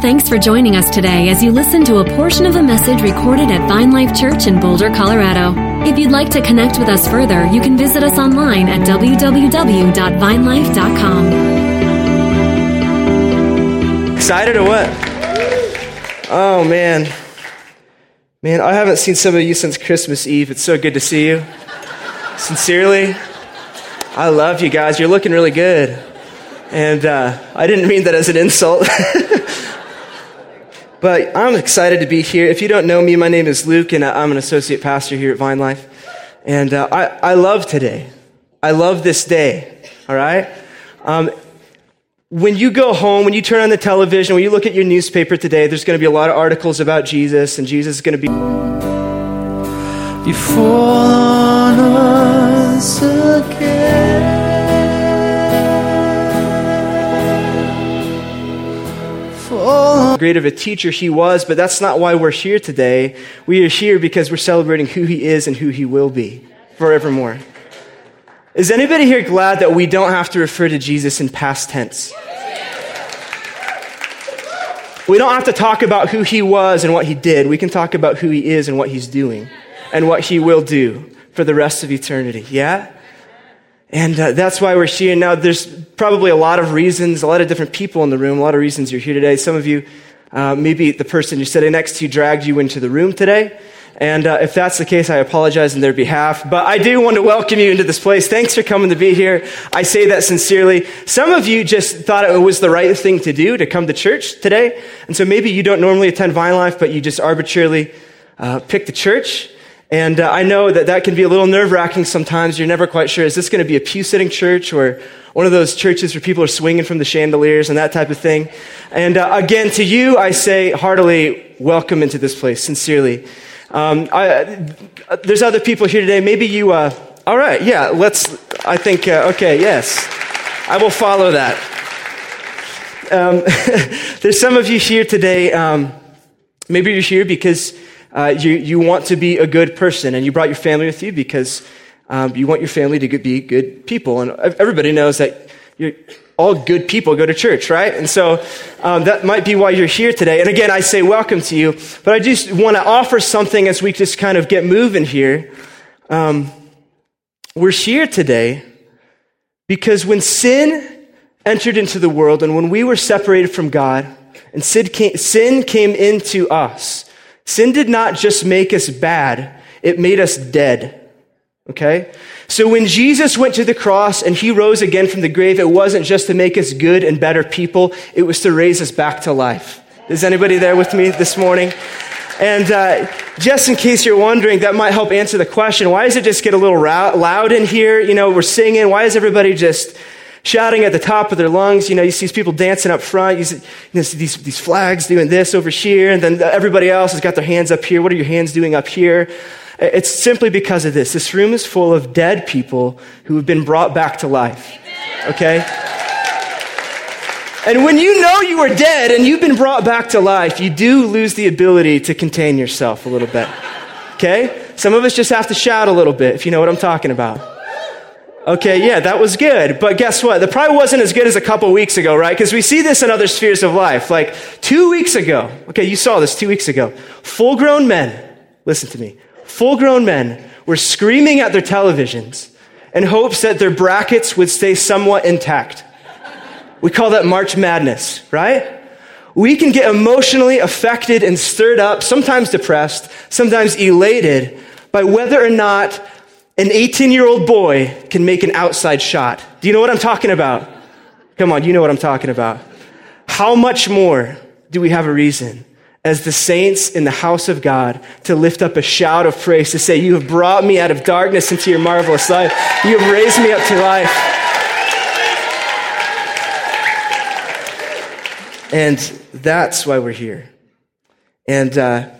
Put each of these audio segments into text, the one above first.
Thanks for joining us today as you listen to a portion of a message recorded at Vine Life Church in Boulder, Colorado. If you'd like to connect with us further, you can visit us online at www.vinelife.com. Excited or what? Oh, man. Man, I haven't seen some of you since Christmas Eve. It's so good to see you. Sincerely, I love you guys. You're looking really good. And uh, I didn't mean that as an insult. but I'm excited to be here. If you don't know me, my name is Luke, and I'm an associate pastor here at Vine Life. And uh, I, I love today. I love this day, all right? Um, when you go home, when you turn on the television, when you look at your newspaper today, there's going to be a lot of articles about Jesus, and Jesus is going to be. You fall on us again. Great of a teacher he was, but that's not why we're here today. We are here because we're celebrating who he is and who he will be forevermore. Is anybody here glad that we don't have to refer to Jesus in past tense? We don't have to talk about who he was and what he did. We can talk about who he is and what he's doing and what he will do for the rest of eternity. Yeah? And uh, that's why we're here. Now, there's probably a lot of reasons, a lot of different people in the room, a lot of reasons you're here today. Some of you, uh, maybe the person you're sitting next to dragged you into the room today. And uh, if that's the case, I apologize on their behalf. But I do want to welcome you into this place. Thanks for coming to be here. I say that sincerely. Some of you just thought it was the right thing to do to come to church today. And so maybe you don't normally attend Vine Life, but you just arbitrarily uh, pick the church. And uh, I know that that can be a little nerve wracking sometimes. You're never quite sure is this going to be a pew sitting church or one of those churches where people are swinging from the chandeliers and that type of thing? And uh, again, to you, I say heartily welcome into this place, sincerely. Um, I, there's other people here today. Maybe you, uh, all right, yeah, let's, I think, uh, okay, yes. I will follow that. Um, there's some of you here today, um, maybe you're here because uh, you, you want to be a good person and you brought your family with you because um, you want your family to be good people. And everybody knows that all good people go to church, right? And so um, that might be why you're here today. And again, I say welcome to you, but I just want to offer something as we just kind of get moving here. Um, we're here today because when sin entered into the world and when we were separated from God and sin came into us, sin did not just make us bad, it made us dead. Okay? So when Jesus went to the cross and he rose again from the grave, it wasn't just to make us good and better people, it was to raise us back to life. Is anybody there with me this morning? And uh, just in case you're wondering, that might help answer the question why does it just get a little loud in here? You know, we're singing. Why is everybody just shouting at the top of their lungs? You know, you see these people dancing up front, you see, you see these, these flags doing this over here, and then everybody else has got their hands up here. What are your hands doing up here? It's simply because of this. This room is full of dead people who have been brought back to life. Okay? And when you know you are dead and you've been brought back to life, you do lose the ability to contain yourself a little bit. Okay? Some of us just have to shout a little bit, if you know what I'm talking about. Okay, yeah, that was good. But guess what? That probably wasn't as good as a couple weeks ago, right? Because we see this in other spheres of life. Like two weeks ago, okay, you saw this two weeks ago. Full grown men, listen to me, full grown men were screaming at their televisions in hopes that their brackets would stay somewhat intact. We call that March Madness, right? We can get emotionally affected and stirred up, sometimes depressed, sometimes elated by whether or not an 18 year old boy can make an outside shot. Do you know what I'm talking about? Come on, you know what I'm talking about. How much more do we have a reason as the saints in the house of God to lift up a shout of praise to say, You have brought me out of darkness into your marvelous light. You have raised me up to life. And that's why we're here. And uh,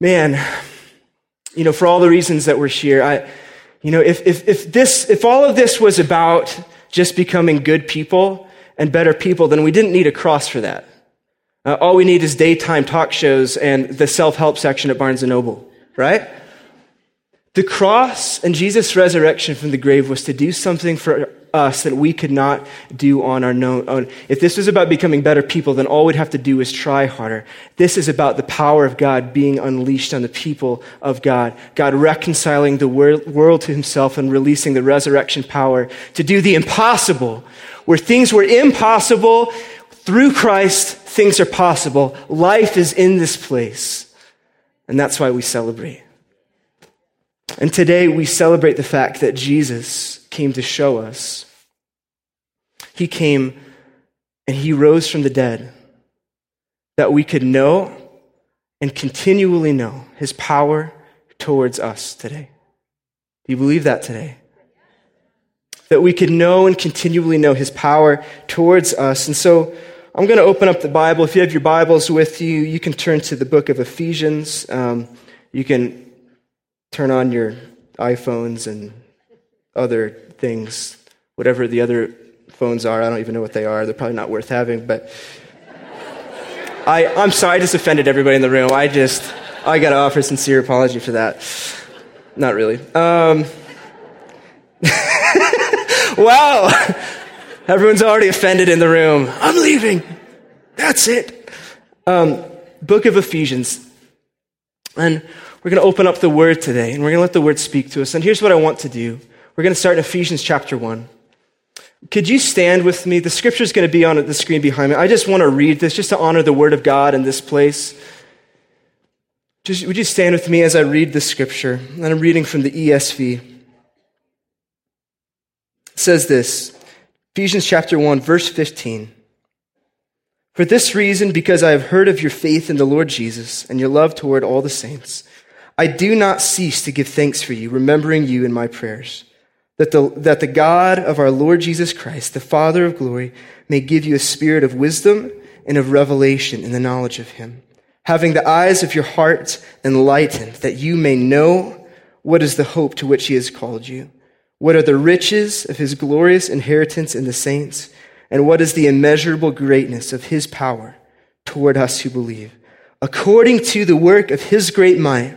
man, you know, for all the reasons that we're here, I, you know, if, if, if this, if all of this was about just becoming good people and better people, then we didn't need a cross for that. Uh, all we need is daytime talk shows and the self help section at Barnes and Noble, right? The cross and Jesus' resurrection from the grave was to do something for us that we could not do on our own. If this was about becoming better people, then all we'd have to do is try harder. This is about the power of God being unleashed on the people of God. God reconciling the world to himself and releasing the resurrection power to do the impossible. Where things were impossible, through Christ, things are possible. Life is in this place. And that's why we celebrate. And today we celebrate the fact that Jesus came to show us. He came and he rose from the dead that we could know and continually know his power towards us today. Do you believe that today? That we could know and continually know his power towards us. And so I'm going to open up the Bible. If you have your Bibles with you, you can turn to the book of Ephesians. Um, you can turn on your iPhones and other things, whatever the other phones are. I don't even know what they are. They're probably not worth having, but I, I'm sorry, I just offended everybody in the room. I just, I got to offer a sincere apology for that. Not really. Um, wow. Everyone's already offended in the room. I'm leaving. That's it. Um, book of Ephesians. And we're going to open up the word today and we're going to let the word speak to us. And here's what I want to do we're going to start in Ephesians chapter 1. Could you stand with me? The scripture is going to be on the screen behind me. I just want to read this just to honor the word of God in this place. Just, would you stand with me as I read the scripture? And I'm reading from the ESV. It says this Ephesians chapter 1, verse 15. For this reason, because I have heard of your faith in the Lord Jesus and your love toward all the saints, I do not cease to give thanks for you, remembering you in my prayers, that the, that the God of our Lord Jesus Christ, the Father of glory, may give you a spirit of wisdom and of revelation in the knowledge of him, having the eyes of your heart enlightened, that you may know what is the hope to which he has called you, what are the riches of his glorious inheritance in the saints, and what is the immeasurable greatness of his power toward us who believe, according to the work of his great might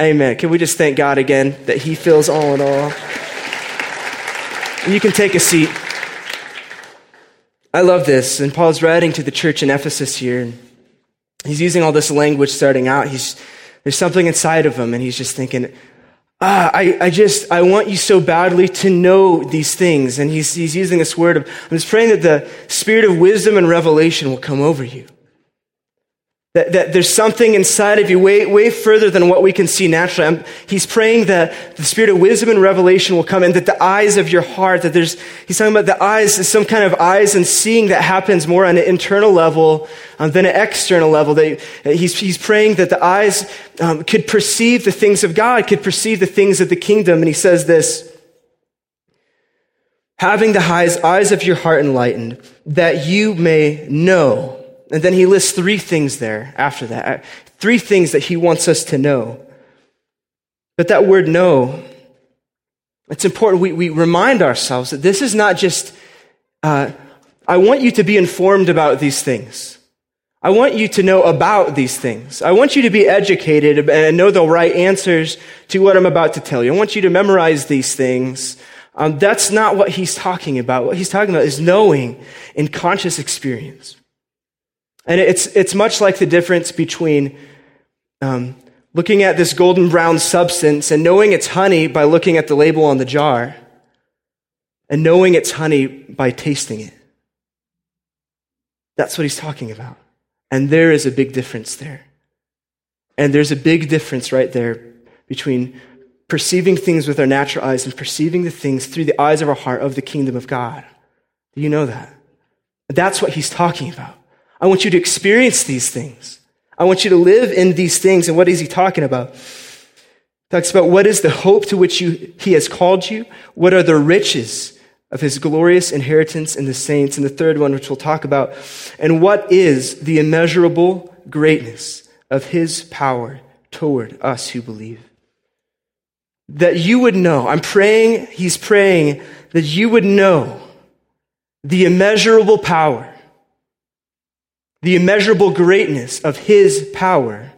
Amen. Can we just thank God again that He fills all in all? You can take a seat. I love this. And Paul's writing to the church in Ephesus here. He's using all this language starting out. He's, there's something inside of him, and he's just thinking, ah, I, I just, I want you so badly to know these things. And he's, he's using this word of, I'm just praying that the spirit of wisdom and revelation will come over you. That, that there's something inside of you way, way further than what we can see naturally. I'm, he's praying that the spirit of wisdom and revelation will come and that the eyes of your heart, that there's, he's talking about the eyes, some kind of eyes and seeing that happens more on an internal level um, than an external level. That he's, he's praying that the eyes um, could perceive the things of God, could perceive the things of the kingdom. And he says this, having the eyes, eyes of your heart enlightened, that you may know and then he lists three things there after that. Uh, three things that he wants us to know. But that word know, it's important we, we remind ourselves that this is not just, uh, I want you to be informed about these things. I want you to know about these things. I want you to be educated and know the right answers to what I'm about to tell you. I want you to memorize these things. Um, that's not what he's talking about. What he's talking about is knowing in conscious experience. And it's, it's much like the difference between um, looking at this golden brown substance and knowing it's honey by looking at the label on the jar and knowing it's honey by tasting it. That's what he's talking about. And there is a big difference there. And there's a big difference right there between perceiving things with our natural eyes and perceiving the things through the eyes of our heart of the kingdom of God. Do you know that? That's what he's talking about. I want you to experience these things. I want you to live in these things. And what is he talking about? He talks about what is the hope to which you, he has called you? What are the riches of his glorious inheritance in the saints, and the third one, which we'll talk about, and what is the immeasurable greatness of his power toward us who believe. That you would know, I'm praying, he's praying that you would know the immeasurable power, the immeasurable greatness of his power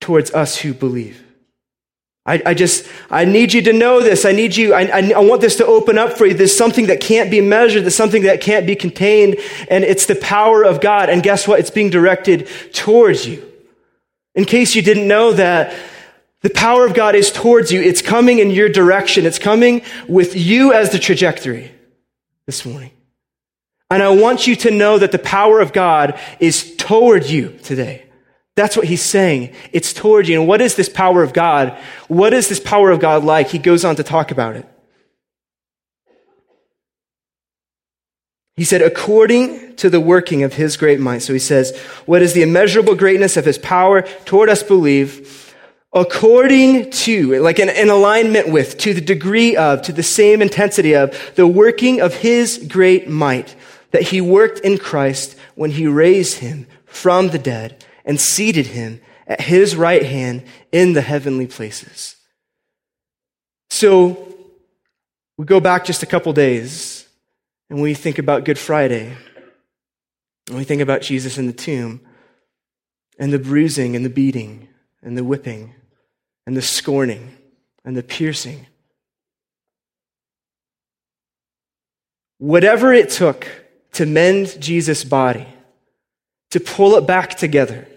towards us who believe. I, I, just, I need you to know this. I need you, I, I, I, want this to open up for you. There's something that can't be measured. There's something that can't be contained. And it's the power of God. And guess what? It's being directed towards you. In case you didn't know that, the power of God is towards you. It's coming in your direction. It's coming with you as the trajectory this morning. And I want you to know that the power of God is toward you today. That's what he's saying. It's toward you. And what is this power of God? What is this power of God like? He goes on to talk about it. He said, according to the working of his great might. So he says, what is the immeasurable greatness of his power toward us believe, according to, like in, in alignment with, to the degree of, to the same intensity of, the working of his great might that he worked in Christ when he raised him from the dead and seated him at his right hand in the heavenly places. So we go back just a couple days and we think about Good Friday. And we think about Jesus in the tomb and the bruising and the beating and the whipping and the scorning and the piercing. Whatever it took to mend Jesus' body, to pull it back together,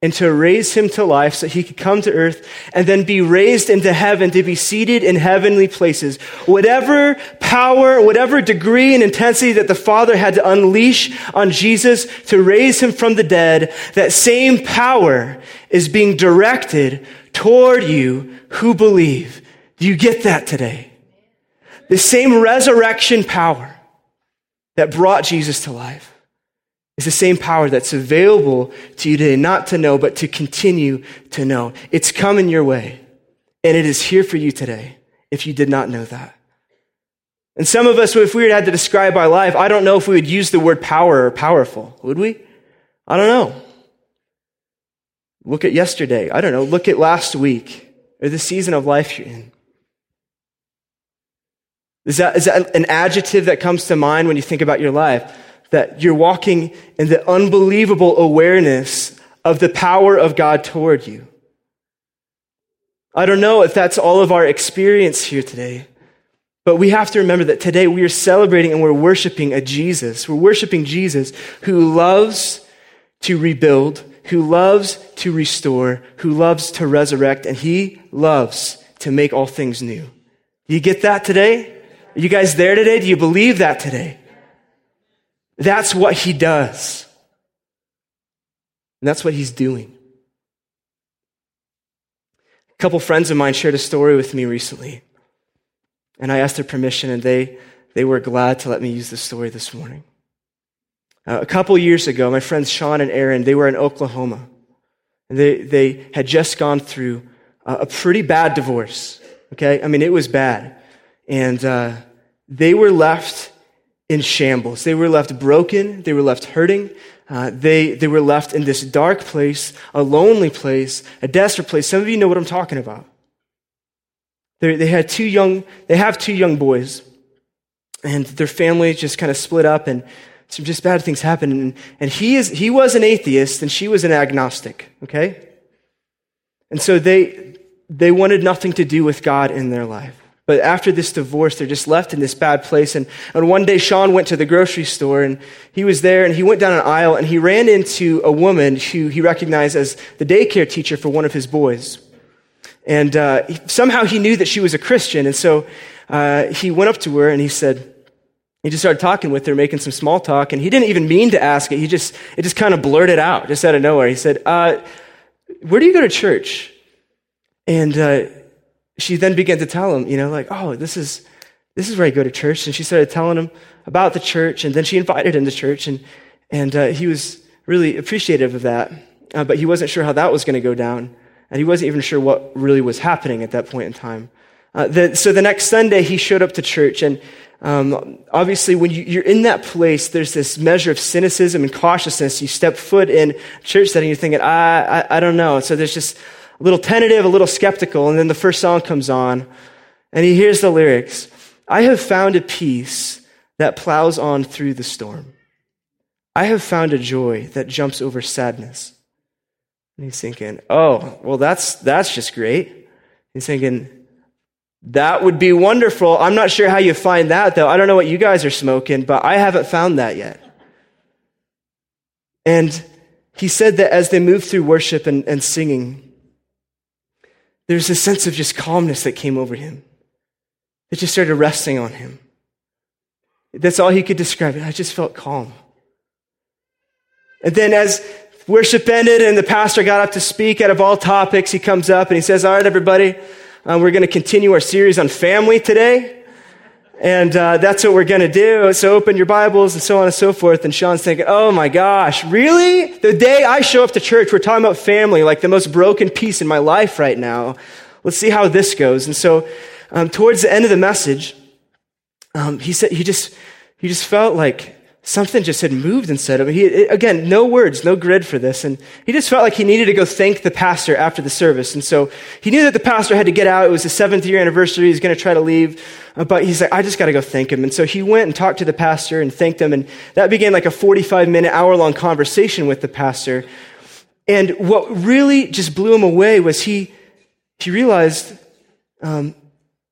and to raise him to life so he could come to earth and then be raised into heaven to be seated in heavenly places. Whatever power, whatever degree and intensity that the Father had to unleash on Jesus to raise him from the dead, that same power is being directed toward you who believe. Do you get that today? The same resurrection power that brought Jesus to life is the same power that's available to you today, not to know, but to continue to know. It's coming your way, and it is here for you today if you did not know that. And some of us, if we had to describe our life, I don't know if we would use the word power or powerful, would we? I don't know. Look at yesterday. I don't know. Look at last week or the season of life you're in. Is that, is that an adjective that comes to mind when you think about your life? that you're walking in the unbelievable awareness of the power of God toward you. I don't know if that's all of our experience here today, but we have to remember that today we are celebrating and we're worshiping a Jesus. We're worshiping Jesus who loves to rebuild, who loves to restore, who loves to resurrect, and he loves to make all things new. You get that today? Are you guys there today? Do you believe that today? That's what he does. And that's what he's doing. A couple friends of mine shared a story with me recently. And I asked their permission, and they, they were glad to let me use the story this morning. Uh, a couple years ago, my friends Sean and Erin, they were in Oklahoma. And they, they had just gone through a, a pretty bad divorce. Okay? I mean, it was bad. And uh, they were left in shambles. They were left broken. They were left hurting. Uh, they, they were left in this dark place, a lonely place, a desperate place. Some of you know what I'm talking about. They, they had two young, they have two young boys, and their family just kind of split up, and some just bad things happened. And, and he is, he was an atheist, and she was an agnostic. Okay, and so they, they wanted nothing to do with God in their life. But after this divorce, they're just left in this bad place. And, and one day, Sean went to the grocery store and he was there and he went down an aisle and he ran into a woman who he recognized as the daycare teacher for one of his boys. And uh, somehow he knew that she was a Christian. And so uh, he went up to her and he said, he just started talking with her, making some small talk. And he didn't even mean to ask it. He just, it just kind of blurted out, just out of nowhere. He said, uh, Where do you go to church? And uh, she then began to tell him, you know, like, oh, this is, this is where I go to church. And she started telling him about the church. And then she invited him to church. And, and uh, he was really appreciative of that. Uh, but he wasn't sure how that was going to go down. And he wasn't even sure what really was happening at that point in time. Uh, the, so the next Sunday, he showed up to church. And Um, obviously, when you, are in that place, there's this measure of cynicism and cautiousness. You step foot in church setting, you're thinking, I, I, I don't know. So there's just a little tentative, a little skeptical. And then the first song comes on, and he hears the lyrics I have found a peace that plows on through the storm. I have found a joy that jumps over sadness. And he's thinking, oh, well, that's, that's just great. He's thinking, that would be wonderful. I'm not sure how you find that, though. I don't know what you guys are smoking, but I haven't found that yet. And he said that as they moved through worship and, and singing, there's a sense of just calmness that came over him. It just started resting on him. That's all he could describe it. I just felt calm. And then as worship ended and the pastor got up to speak out of all topics, he comes up and he says, All right, everybody, um, we're going to continue our series on family today. And uh, that's what we're going to do. So open your Bibles and so on and so forth. And Sean's thinking, oh my gosh, really? The day I show up to church, we're talking about family, like the most broken piece in my life right now. Let's see how this goes. And so um, towards the end of the message, um, he said he just he just felt like something just had moved inside of him. He, again, no words, no grid for this. And he just felt like he needed to go thank the pastor after the service. And so he knew that the pastor had to get out. It was the seventh year anniversary. He's going to try to leave. Uh, but he's like, I just got to go thank him. And so he went and talked to the pastor and thanked him. And that began like a 45 minute, hour long conversation with the pastor. And what really just blew him away was he, he realized, um,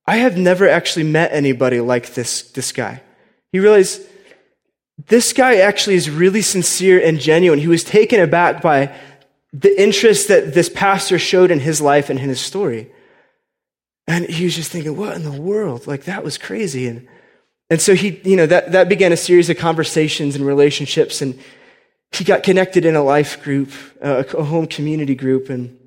I have never actually met anybody like this, this guy. He realized, this guy actually is really sincere and genuine. He was taken aback by the interest that this pastor showed in his life and in his story. And he was just thinking, what in the world? Like, that was crazy. And, and so he, you know, that, that began a series of conversations and relationships. And he got connected in a life group, a, a home community group. And,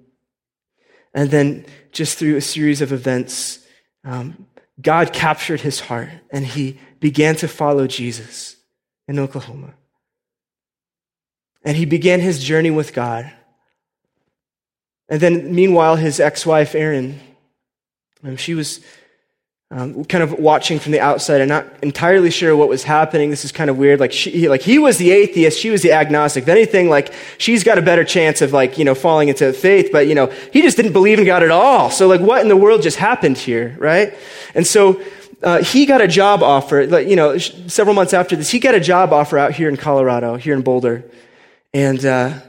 and then just through a series of events, um, God captured his heart and he began to follow Jesus in Oklahoma. And he began his journey with God. And then, meanwhile, his ex wife, Erin, um, she was um, kind of watching from the outside and not entirely sure what was happening. This is kind of weird. Like, she, like he was the atheist, she was the agnostic. If anything, like she's got a better chance of like you know falling into faith, but you know he just didn't believe in God at all. So like, what in the world just happened here, right? And so uh, he got a job offer, like, you know, several months after this, he got a job offer out here in Colorado, here in Boulder. And uh,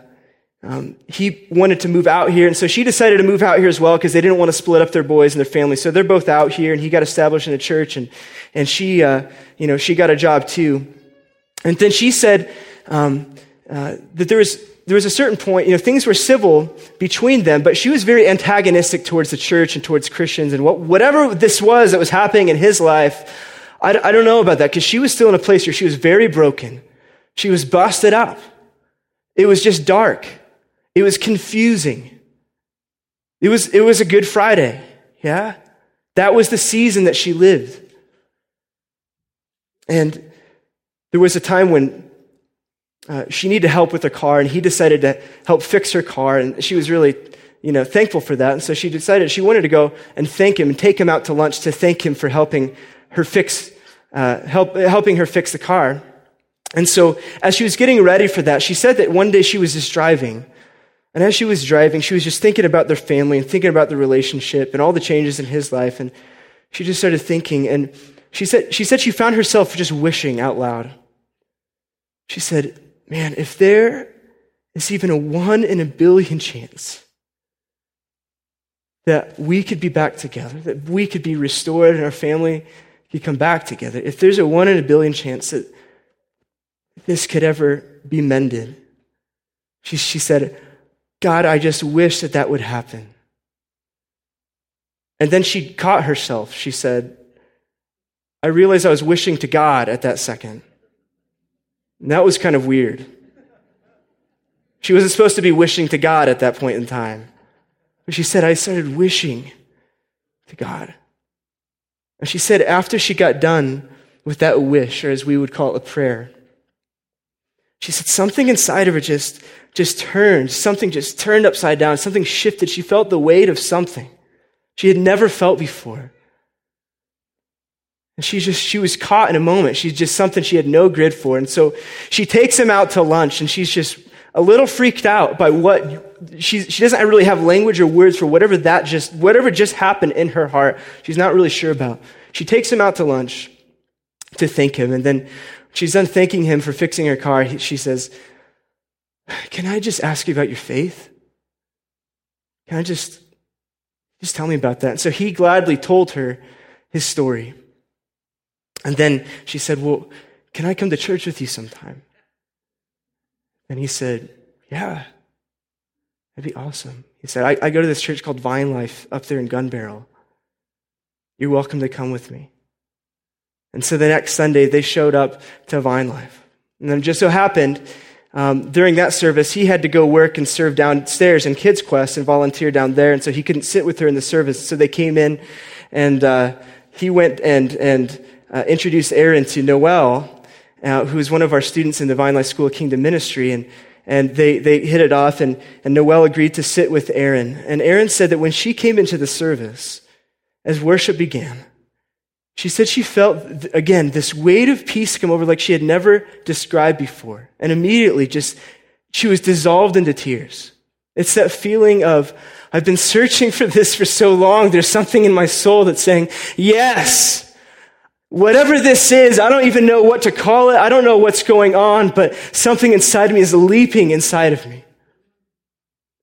um, he wanted to move out here. And so she decided to move out here as well because they didn't want to split up their boys and their families. So they're both out here, and he got established in a church. And, and she, uh, you know, she got a job too. And then she said um, uh, that there was there was a certain point, you know, things were civil between them, but she was very antagonistic towards the church and towards Christians. And what, whatever this was that was happening in his life, I, I don't know about that because she was still in a place where she was very broken. She was busted up. It was just dark. It was confusing. It was, it was a Good Friday. Yeah? That was the season that she lived. And there was a time when uh, she needed help with her car, and he decided to help fix her car, and she was really, you know, thankful for that. And so she decided she wanted to go and thank him and take him out to lunch to thank him for helping her fix, uh, help, helping her fix the car. And so as she was getting ready for that, she said that one day she was just driving. And as she was driving, she was just thinking about their family and thinking about the relationship and all the changes in his life. And she just started thinking. And she said, she said she found herself just wishing out loud. She said, man, if there is even a one in a billion chance that we could be back together, that we could be restored and our family could come back together, if there's a one in a billion chance that this could ever be mended, she, she said, God, I just wish that that would happen. And then she caught herself. She said, I realized I was wishing to God at that second. And that was kind of weird. She wasn't supposed to be wishing to God at that point in time. But she said, I started wishing to God. And she said, after she got done with that wish, or as we would call it, a prayer, she said something inside of her just, just turned. Something just turned upside down. Something shifted. She felt the weight of something she had never felt before. And she just, she was caught in a moment. She's just something she had no grid for. And so she takes him out to lunch and she's just a little freaked out by what she, she doesn't really have language or words for whatever that just, whatever just happened in her heart. She's not really sure about. She takes him out to lunch to thank him. And then she's done thanking him for fixing her car. She says, can I just ask you about your faith? Can I just, just tell me about that? And so he gladly told her his story. And then she said, Well, can I come to church with you sometime? And he said, Yeah, that'd be awesome. He said, I, I go to this church called Vine Life up there in Gunbarrel. You're welcome to come with me. And so the next Sunday, they showed up to Vine Life. And then it just so happened, um, during that service, he had to go work and serve downstairs in Kids Quest and volunteer down there. And so he couldn't sit with her in the service. So they came in and uh, he went and, and uh, introduced Erin to Noel, uh, who is one of our students in the Vine Life School of Kingdom Ministry. And, and they, they hit it off, and, and Noel agreed to sit with Erin. And Erin said that when she came into the service, as worship began, she said she felt, again, this weight of peace come over like she had never described before. And immediately just, she was dissolved into tears. It's that feeling of, I've been searching for this for so long. There's something in my soul that's saying, yes, Whatever this is, I don't even know what to call it. I don't know what's going on, but something inside of me is leaping inside of me.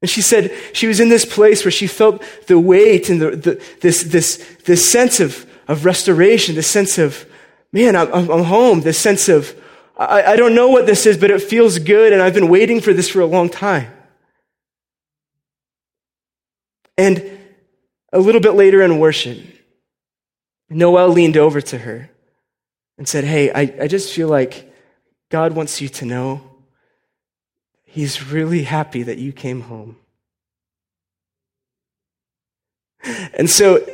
And she said she was in this place where she felt the weight and the, the, this, this, this sense of, of restoration, this sense of, man, I'm, I'm home, this sense of, I, I don't know what this is, but it feels good, and I've been waiting for this for a long time. And a little bit later in worship, Noel leaned over to her and said, Hey, I, I just feel like God wants you to know He's really happy that you came home. And so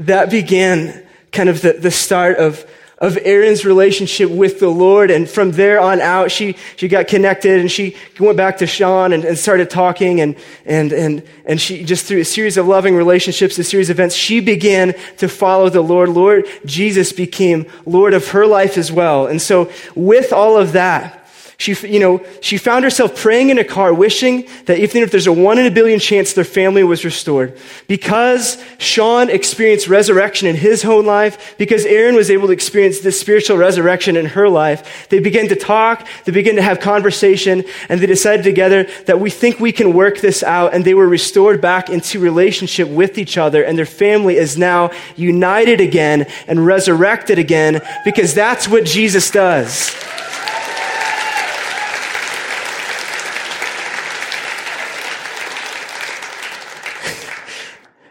that began kind of the, the start of of Erin's relationship with the Lord. And from there on out, she, she got connected and she went back to Sean and, and started talking. And, and, and, and she just through a series of loving relationships, a series of events, she began to follow the Lord. Lord Jesus became Lord of her life as well. And so with all of that, she, you know, she found herself praying in a car, wishing that if there's a one in a billion chance their family was restored. Because Sean experienced resurrection in his own life, because Erin was able to experience this spiritual resurrection in her life, they began to talk, they began to have conversation, and they decided together that we think we can work this out, and they were restored back into relationship with each other, and their family is now united again and resurrected again, because that's what Jesus does.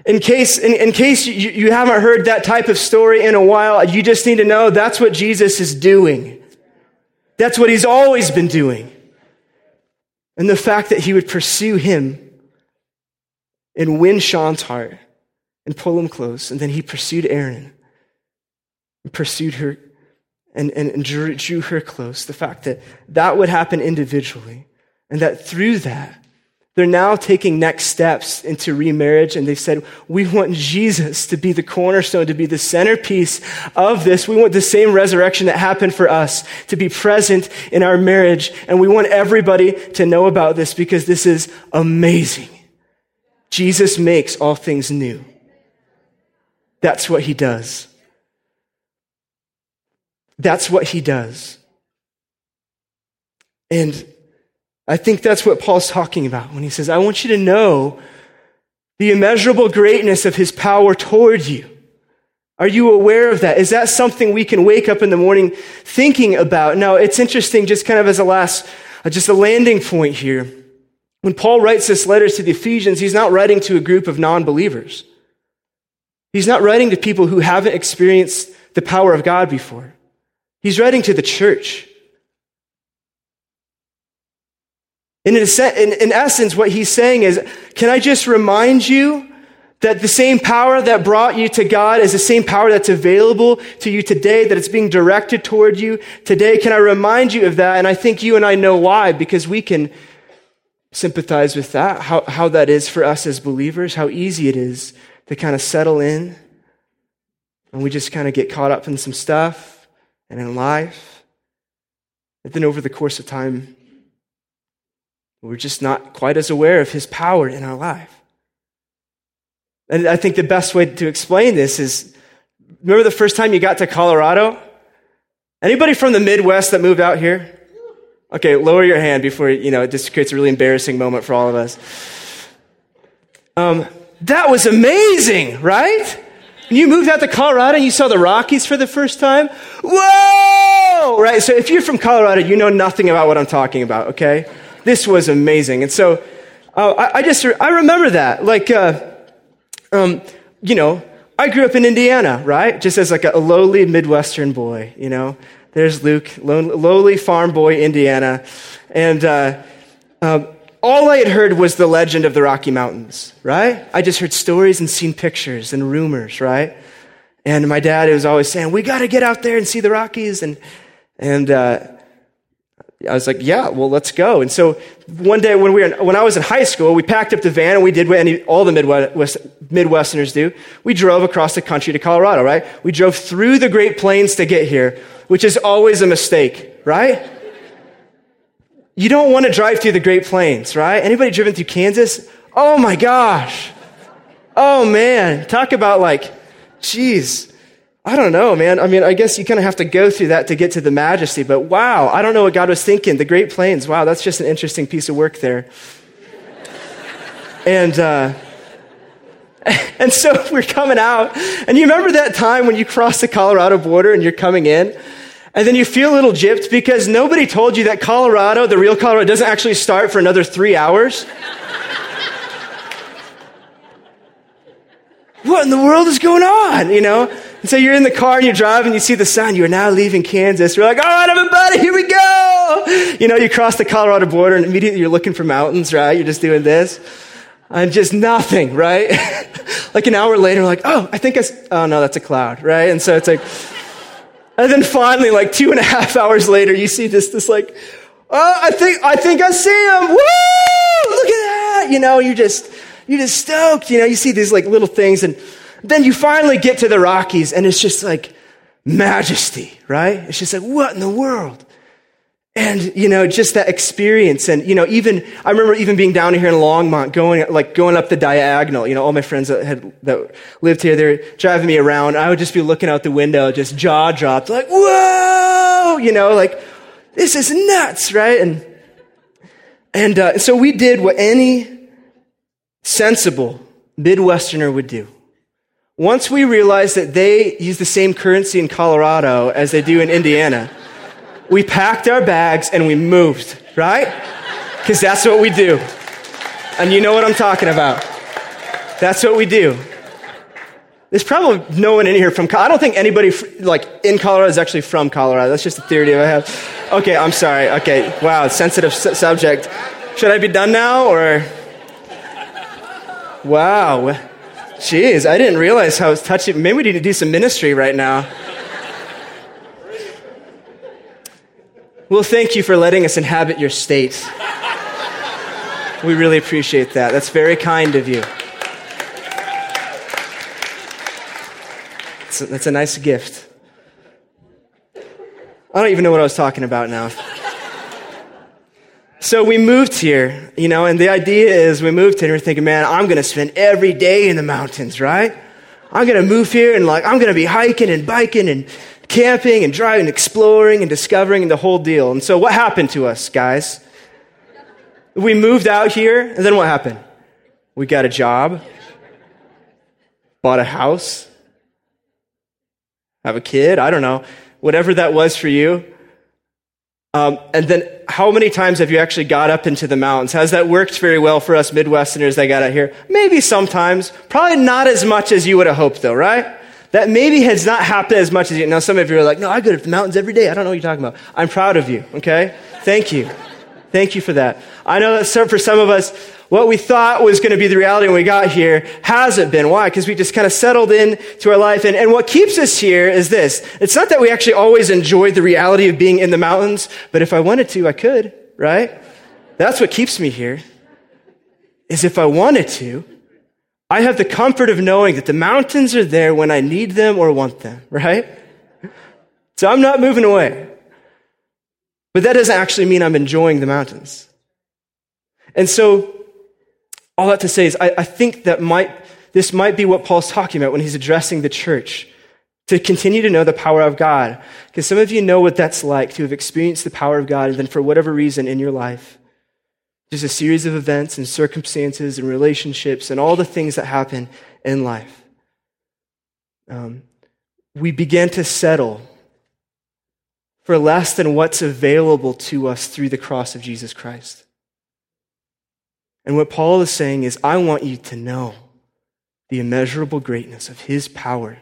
In case, in, in case you, you haven't heard that type of story in a while, you just need to know that's what Jesus is doing. That's what he's always been doing. And the fact that he would pursue him and win Sean's heart and pull him close. And then he pursued Erin and pursued her and, and, and drew, drew her close. The fact that that would happen individually and that through that, they're now taking next steps into remarriage, and they said, We want Jesus to be the cornerstone, to be the centerpiece of this. We want the same resurrection that happened for us to be present in our marriage, and we want everybody to know about this because this is amazing. Jesus makes all things new. That's what he does. That's what he does. And I think that's what Paul's talking about when he says, I want you to know the immeasurable greatness of his power toward you. Are you aware of that? Is that something we can wake up in the morning thinking about? Now, it's interesting, just kind of as a last, uh, just a landing point here. When Paul writes this letter to the Ephesians, he's not writing to a group of non believers. He's not writing to people who haven't experienced the power of God before. He's writing to the church. And in, in, in essence, what he's saying is, can I just remind you that the same power that brought you to God is the same power that's available to you today, that it's being directed toward you today. Can I remind you of that? And I think you and I know why, because we can sympathize with that, how, how that is for us as believers, how easy it is to kind of settle in And we just kind of get caught up in some stuff and in life. But then over the course of time, we're just not quite as aware of his power in our life. And I think the best way to explain this is remember the first time you got to Colorado? Anybody from the Midwest that moved out here? Okay, lower your hand before, you know, it just creates a really embarrassing moment for all of us. Um, that was amazing, right? You moved out to Colorado and you saw the Rockies for the first time? Whoa! Right? So if you're from Colorado, you know nothing about what I'm talking about, okay? This was amazing. And so uh, I, I, just, I remember that. Like, uh, um, you know, I grew up in Indiana, right? Just as like a, lowly Midwestern boy, you know? There's Luke, lowly farm boy, Indiana. And uh, um, all I had heard was the legend of the Rocky Mountains, right? I just heard stories and seen pictures and rumors, right? And my dad was always saying, "We got to get out there and see the Rockies." And and uh, I was like, "Yeah, well, let's go." And so one day when we were when I was in high school, we packed up the van and we did what any, all the Midwest, Midwesterners do. We drove across the country to Colorado, right? We drove through the Great Plains to get here which is always a mistake, right? You don't want to drive through the Great Plains, right? Anybody driven through Kansas? Oh my gosh. Oh man. Talk about like, geez. I don't know, man. I mean, I guess you kind of have to go through that to get to the majesty, but wow, I don't know what God was thinking. The Great Plains, wow, that's just an interesting piece of work there. and, uh, and so we're coming out. And you remember that time when you cross the Colorado border and you're coming in? And then you feel a little gypped because nobody told you that Colorado, the real Colorado, doesn't actually start for another three hours. what in the world is going on? You know? And so you're in the car and you drive and you see the sign, you are now leaving Kansas. You're like, all right, everybody, here we go. You know, you cross the Colorado border and immediately you're looking for mountains, right? You're just doing this and just nothing, right? like an hour later, like, oh, I think I, oh no, that's a cloud, right? And so it's like, and then finally, like two and a half hours later, you see this, this like, oh, I think, I think I see him. Woo! Look at that. You know, you just, you're just stoked. You know, you see these like little things and then you finally get to the Rockies and it's just like majesty, right? It's just like, what in the world? And, you know, just that experience. And, you know, even, I remember even being down here in Longmont, going, like, going up the diagonal. You know, all my friends that had, that lived here, they're driving me around. I would just be looking out the window, just jaw dropped, like, whoa! You know, like, this is nuts, right? And, and, uh, so we did what any sensible Midwesterner would do. Once we realized that they use the same currency in Colorado as they do in Indiana, we packed our bags and we moved, right? Because that's what we do. And you know what I'm talking about. That's what we do. There's probably no one in here from, I don't think anybody like in Colorado is actually from Colorado. That's just a theory I have. Okay, I'm sorry. Okay, wow, sensitive su- subject. Should I be done now or? Wow. Jeez, I didn't realize how it's touching. Maybe we need to do some ministry right now. Well, thank you for letting us inhabit your state. We really appreciate that. That's very kind of you. That's a, that's a nice gift. I don't even know what I was talking about now. So we moved here, you know, and the idea is we moved here and we're thinking, man, I'm going to spend every day in the mountains, right? I'm going to move here and like, I'm going to be hiking and biking and camping and driving, exploring and discovering the whole deal. And so, what happened to us, guys? We moved out here, and then what happened? We got a job, bought a house, have a kid. I don't know. Whatever that was for you. Um, and then, how many times have you actually got up into the mountains? Has that worked very well for us Midwesterners that got out here? Maybe sometimes. Probably not as much as you would have hoped, though, right? That maybe has not happened as much as you. Now, some of you are like, no, I go to the mountains every day. I don't know what you're talking about. I'm proud of you, okay? Thank you. Thank you for that. I know that for some of us, what we thought was going to be the reality when we got here hasn't been. Why? Because we just kind of settled in to our life. And, and what keeps us here is this. It's not that we actually always enjoyed the reality of being in the mountains, but if I wanted to, I could, right? That's what keeps me here. Is if I wanted to, I have the comfort of knowing that the mountains are there when I need them or want them, right? So I'm not moving away. But that doesn't actually mean I'm enjoying the mountains. And so, all that to say is, I, I think that might, this might be what Paul's talking about when he's addressing the church to continue to know the power of God. Because some of you know what that's like to have experienced the power of God, and then for whatever reason in your life, just a series of events and circumstances and relationships and all the things that happen in life. Um, we begin to settle for less than what's available to us through the cross of Jesus Christ. And what Paul is saying is, I want you to know the immeasurable greatness of his power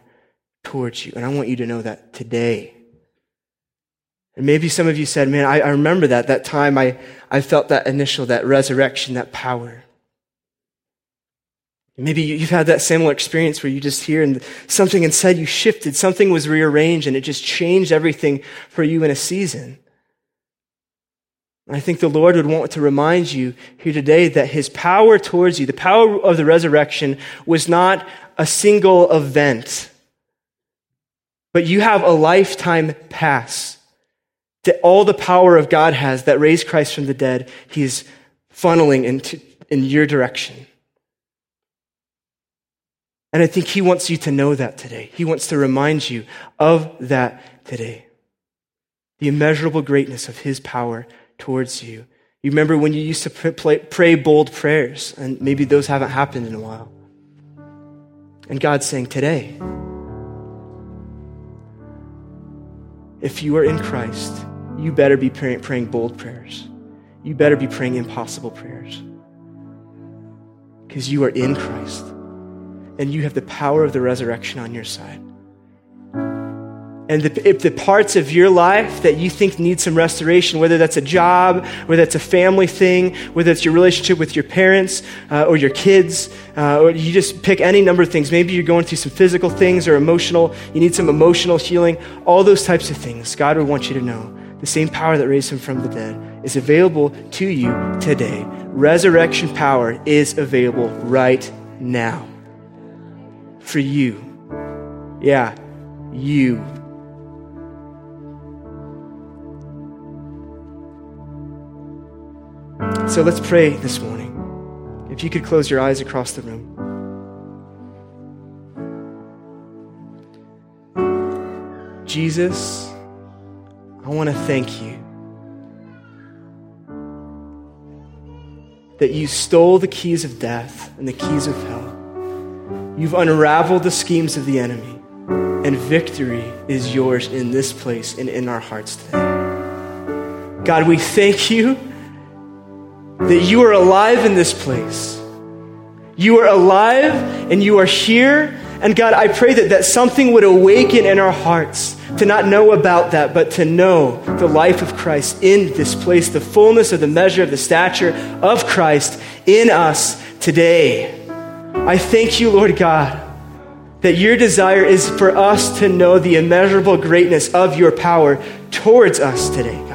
towards you. And I want you to know that today. And maybe some of you said, man, I, I remember that, that time I, I felt that initial, that resurrection, that power. Maybe you've had that similar experience where you just hear and something inside you shifted, something was rearranged, and it just changed everything for you in a season. I think the Lord would want to remind you here today that His power towards you, the power of the resurrection, was not a single event, but you have a lifetime pass. That all the power of God has that raised Christ from the dead, He is funneling into in your direction. And I think He wants you to know that today. He wants to remind you of that today. The immeasurable greatness of His power towards you. You remember when you used to pray bold prayers, and maybe those haven't happened in a while. And God's saying, today, if you are in Christ, you better be praying bold prayers. You better be praying impossible prayers. Because you are in Christ and you have the power of the resurrection on your side. And the, if the parts of your life that you think need some restoration, whether that's a job, whether that's a family thing, whether it's your relationship with your parents uh, or your kids, uh, or you just pick any number of things. Maybe you're going through some physical things or emotional, you need some emotional healing, all those types of things. God would want you to know the same power that raised him from the dead is available to you today. Resurrection power is available right now for you. Yeah, you. So let's pray this morning. If you could close your eyes across the room. Jesus, I want to thank you that you stole the keys of death and the keys of hell You've unraveled the schemes of the enemy, and victory is yours in this place and in our hearts today. God, we thank you that you are alive in this place. You are alive and you are here. And God, I pray that, that something would awaken in our hearts to not know about that, but to know the life of Christ in this place, the fullness of the measure of the stature of Christ in us today. I thank you, Lord God, that your desire is for us to know the immeasurable greatness of your power towards us today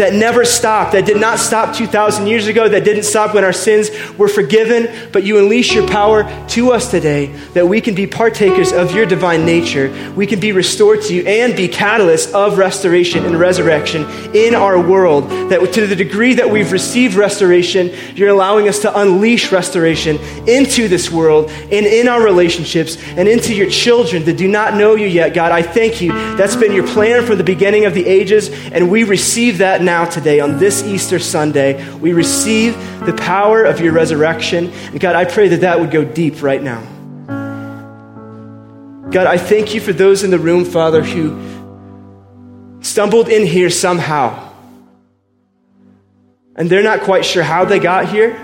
that never stopped, that did not stop 2,000 years ago, that didn't stop when our sins were forgiven, but you unleash your power to us today that we can be partakers of your divine nature. We can be restored to you and be catalysts of restoration and resurrection in our world. That to the degree that we've received restoration, you're allowing us to unleash restoration into this world and in our relationships and into your children that do not know you yet, God. I thank you. That's been your plan from the beginning of the ages, and we receive that now now today, on this Easter Sunday, we receive the power of your resurrection. And God, I pray that that would go deep right now. God, I thank you for those in the room, Father, who stumbled in here somehow. And they're not quite sure how they got here.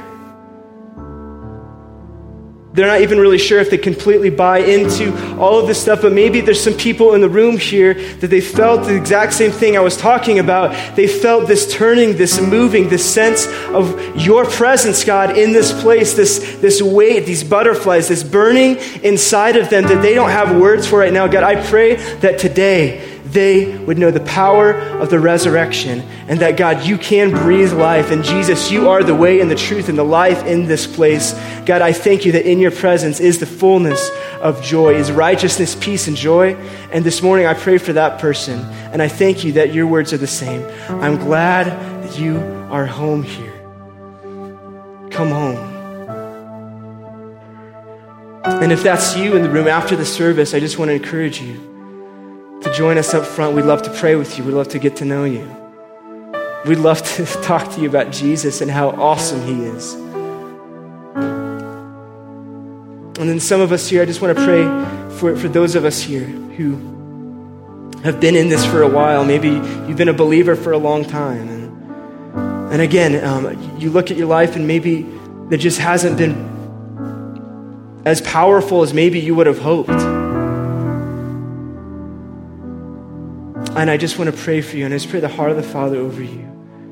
They're not even really sure if they completely buy into all of this stuff, but maybe there's some people in the room here that they felt the exact same thing I was talking about. They felt this turning, this moving, this sense of your presence, God, in this place, this, this weight, these butterflies, this burning inside of them that they don't have words for right now. God, I pray that today they would know the power of the resurrection and that, God, you can breathe life. And Jesus, you are the way and the truth and the life in this place. God, I thank you that in your presence is the fullness of joy, is righteousness, peace, and joy. And this morning I pray for that person. And I thank you that your words are the same. I'm glad that you are home here. Come home. And if that's you in the room after the service, I just want to encourage you to join us up front. We'd love to pray with you. We'd love to get to know you. We'd love to talk to you about Jesus and how awesome he is. And then some of us here, I just want to pray for, for those of us here who have been in this for a while. Maybe you've been a believer for a long time. And, and again, um, you look at your life and maybe it just hasn't been as powerful as maybe you would have hoped. And I just want to pray for you, and I just pray the heart of the Father over you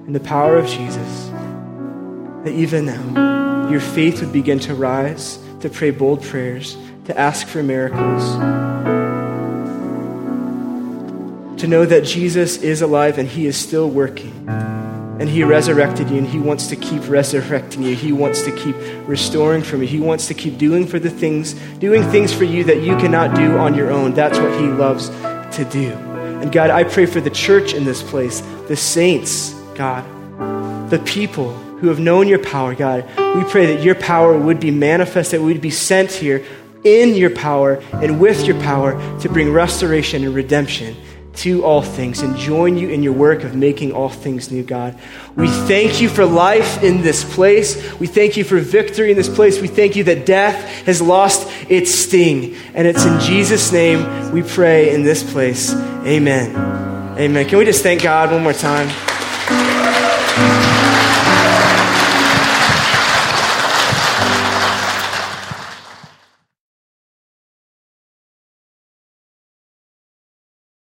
and the power of Jesus, that even now your faith would begin to rise, to pray bold prayers, to ask for miracles, to know that Jesus is alive and he is still working and He resurrected you, and He wants to keep resurrecting you. He wants to keep restoring from you. He wants to keep doing for the things, doing things for you that you cannot do on your own. That's what He loves to do. And God, I pray for the church in this place, the saints, God, the people who have known your power, God. We pray that your power would be manifested, that we would be sent here in your power and with your power to bring restoration and redemption to all things and join you in your work of making all things new, God. We thank you for life in this place. We thank you for victory in this place. We thank you that death has lost its sting. And it's in Jesus' name we pray in this place. Amen. Amen. Can we just thank God one more time?